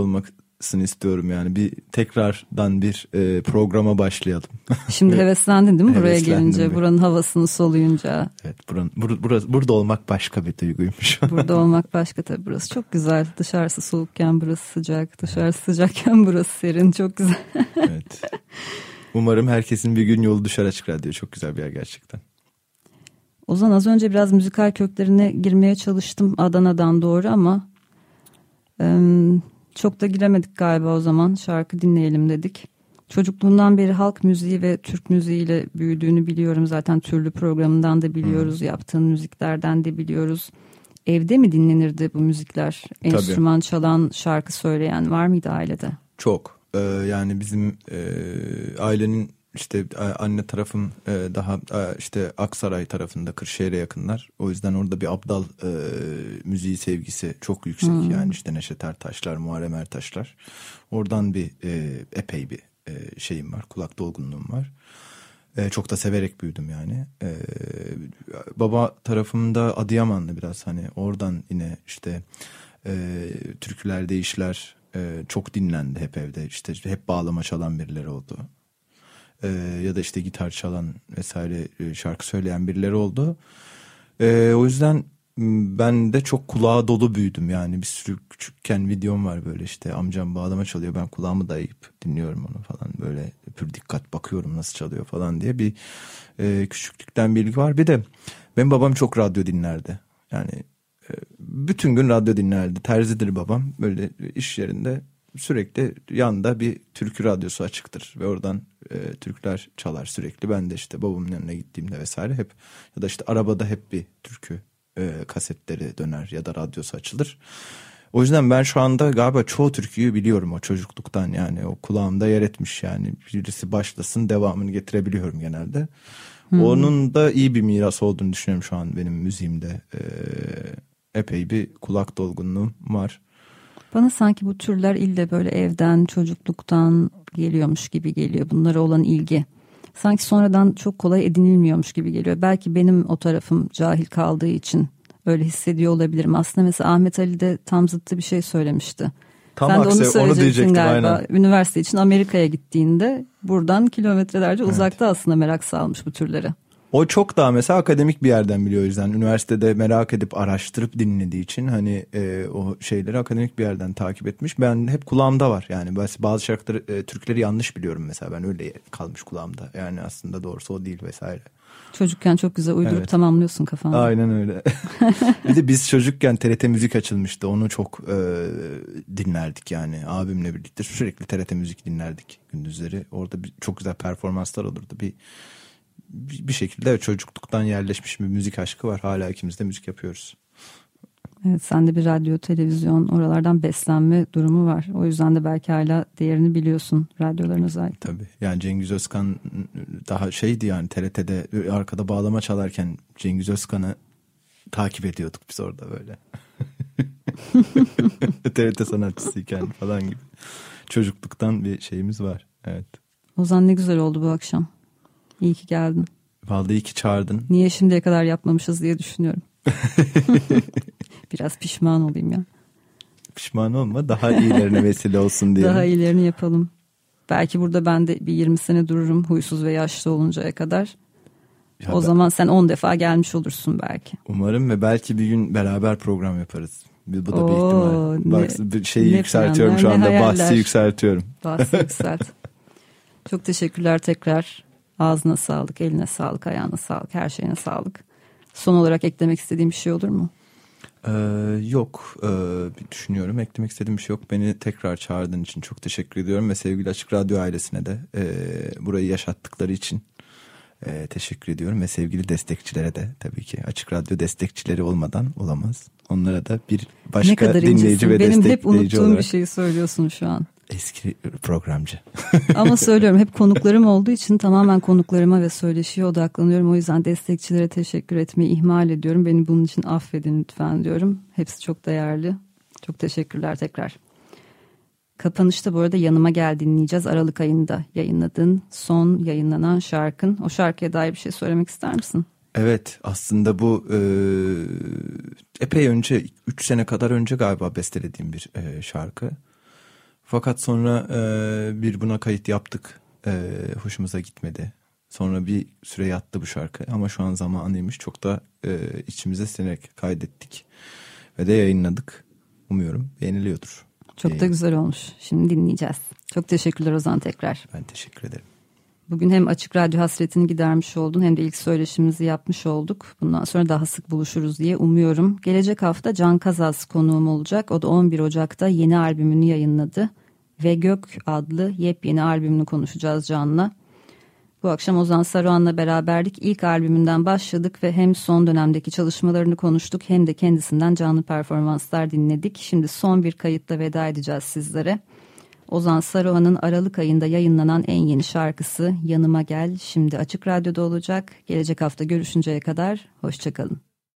olmasını istiyorum yani bir tekrardan bir e, programa başlayalım. Şimdi heveslendin değil mi buraya gelince? bir. Buranın havasını soluyunca. evet buranın, bur, burası, burada olmak başka bir duyguymuş. Burada olmak başka tabii burası çok güzel. Dışarısı soğukken burası sıcak. Dışarısı sıcakken burası serin. Çok güzel. evet. Umarım herkesin bir gün yolu düşer açık radyo. Çok güzel bir yer gerçekten. Ozan az önce biraz müzikal köklerine girmeye çalıştım Adana'dan doğru ama çok da giremedik galiba o zaman. Şarkı dinleyelim dedik. Çocukluğundan beri halk müziği ve Türk müziğiyle büyüdüğünü biliyorum. Zaten türlü programından da biliyoruz. Yaptığın müziklerden de biliyoruz. Evde mi dinlenirdi bu müzikler? Enstrüman çalan, şarkı söyleyen var mıydı ailede? Çok. Ee, yani bizim e, ailenin işte a- anne tarafım e, daha e, işte Aksaray tarafında Kırşehir'e yakınlar. O yüzden orada bir Abdal e, müziği sevgisi çok yüksek. Yani işte Neşet Ertaşlar, Muharrem Ertaşlar. Oradan bir e, epey bir e, şeyim var. Kulak dolgunluğum var. E, çok da severek büyüdüm yani. E, baba tarafımda Adıyamanlı biraz hani oradan yine işte e, türküler, değişler e, çok dinlendi hep evde. İşte hep bağlama çalan birileri oldu. E, ya da işte gitar çalan vesaire e, şarkı söyleyen birileri oldu. E, o yüzden ben de çok kulağa dolu büyüdüm. Yani bir sürü küçükken videom var böyle işte amcam bağlama çalıyor ben kulağımı dayayıp dinliyorum onu falan böyle pür dikkat bakıyorum nasıl çalıyor falan diye bir e, küçüklükten bilgi var. Bir de benim babam çok radyo dinlerdi. Yani e, bütün gün radyo dinlerdi terzidir babam. Böyle iş yerinde sürekli yanda bir türkü radyosu açıktır ve oradan e, türküler çalar sürekli ben de işte babamın yanına gittiğimde vesaire hep ya da işte arabada hep bir türkü e, kasetleri döner ya da radyosu açılır. O yüzden ben şu anda galiba çoğu türküyü biliyorum o çocukluktan yani o kulağımda yer etmiş yani birisi başlasın devamını getirebiliyorum genelde. Hmm. Onun da iyi bir miras olduğunu düşünüyorum şu an benim müziğimde. Ee, epey bir kulak dolgunluğum var. Bana sanki bu türler ille böyle evden, çocukluktan geliyormuş gibi geliyor. Bunlara olan ilgi sanki sonradan çok kolay edinilmiyormuş gibi geliyor. Belki benim o tarafım cahil kaldığı için öyle hissediyor olabilirim. Aslında mesela Ahmet Ali de tam zıttı bir şey söylemişti. Tam Sen aksi, de onu, onu diyecektim galiba. aynen. Üniversite için Amerika'ya gittiğinde buradan kilometrelerce evet. uzakta aslında merak salmış bu türlere. O çok daha mesela akademik bir yerden biliyor o yüzden. Üniversitede merak edip araştırıp dinlediği için hani e, o şeyleri akademik bir yerden takip etmiş. Ben hep kulağımda var yani bazı şarkıları, e, türküleri yanlış biliyorum mesela. Ben öyle kalmış kulağımda. Yani aslında doğrusu o değil vesaire. Çocukken çok güzel uydurup evet. tamamlıyorsun kafanda. Aynen öyle. bir de biz çocukken TRT müzik açılmıştı. Onu çok e, dinlerdik yani. Abimle birlikte sürekli TRT müzik dinlerdik gündüzleri. Orada bir, çok güzel performanslar olurdu. Bir bir şekilde çocukluktan yerleşmiş bir müzik aşkı var. Hala ikimiz de müzik yapıyoruz. Evet sende bir radyo, televizyon oralardan beslenme durumu var. O yüzden de belki hala değerini biliyorsun radyoların özellikle. Tabii yani Cengiz Özkan daha şeydi yani TRT'de arkada bağlama çalarken Cengiz Özkan'ı takip ediyorduk biz orada böyle. TRT sanatçısıyken falan gibi. Çocukluktan bir şeyimiz var. Evet. Ozan ne güzel oldu bu akşam. İyi ki geldin. Vallahi iyi ki çağırdın. Niye şimdiye kadar yapmamışız diye düşünüyorum. Biraz pişman olayım ya. Pişman olma daha iyilerine vesile olsun diye. Daha iyilerini yapalım. Belki burada ben de bir 20 sene dururum huysuz ve yaşlı oluncaya kadar. Ya o ben... zaman sen 10 defa gelmiş olursun belki. Umarım ve belki bir gün beraber program yaparız. Bu da Oo, bir ihtimal. Bak ne, şeyi ne yükseltiyorum planlar, şu anda bahsi yükseltiyorum. Bahsi yükselt. Çok teşekkürler tekrar. Ağzına sağlık, eline sağlık, ayağına sağlık, her şeyine sağlık. Son olarak eklemek istediğim bir şey olur mu? Ee, yok ee, düşünüyorum eklemek istediğim bir şey yok beni tekrar çağırdığın için çok teşekkür ediyorum ve sevgili Açık Radyo ailesine de e, burayı yaşattıkları için e, teşekkür ediyorum ve sevgili destekçilere de tabii ki Açık Radyo destekçileri olmadan olamaz onlara da bir başka dinleyici incesin. ve Benim destekleyici olarak. Benim hep unuttuğum olarak... bir şeyi söylüyorsun şu an. Eski programcı. Ama söylüyorum hep konuklarım olduğu için tamamen konuklarıma ve söyleşiye odaklanıyorum. O yüzden destekçilere teşekkür etmeyi ihmal ediyorum. Beni bunun için affedin lütfen diyorum. Hepsi çok değerli. Çok teşekkürler tekrar. Kapanışta bu arada yanıma gel dinleyeceğiz. Aralık ayında yayınladığın son yayınlanan şarkın. O şarkıya dair bir şey söylemek ister misin? Evet aslında bu e, epey önce 3 sene kadar önce galiba bestelediğim bir e, şarkı. Fakat sonra e, bir buna kayıt yaptık. E, hoşumuza gitmedi. Sonra bir süre yattı bu şarkı ama şu an zamanıymış. Çok da e, içimize sinerek kaydettik ve de yayınladık. Umuyorum beğeniliyordur. Çok da güzel olmuş. Şimdi dinleyeceğiz. Çok teşekkürler Ozan tekrar. Ben teşekkür ederim. Bugün hem Açık Radyo hasretini gidermiş oldun hem de ilk söyleşimizi yapmış olduk. Bundan sonra daha sık buluşuruz diye umuyorum. Gelecek hafta Can Kazaz konuğum olacak. O da 11 Ocak'ta yeni albümünü yayınladı. Ve Gök adlı yepyeni albümünü konuşacağız Can'la. Bu akşam Ozan Saruhan'la beraberlik ilk albümünden başladık ve hem son dönemdeki çalışmalarını konuştuk hem de kendisinden canlı performanslar dinledik. Şimdi son bir kayıtla veda edeceğiz sizlere. Ozan Saruhan'ın Aralık ayında yayınlanan en yeni şarkısı Yanıma Gel şimdi Açık Radyo'da olacak. Gelecek hafta görüşünceye kadar hoşçakalın.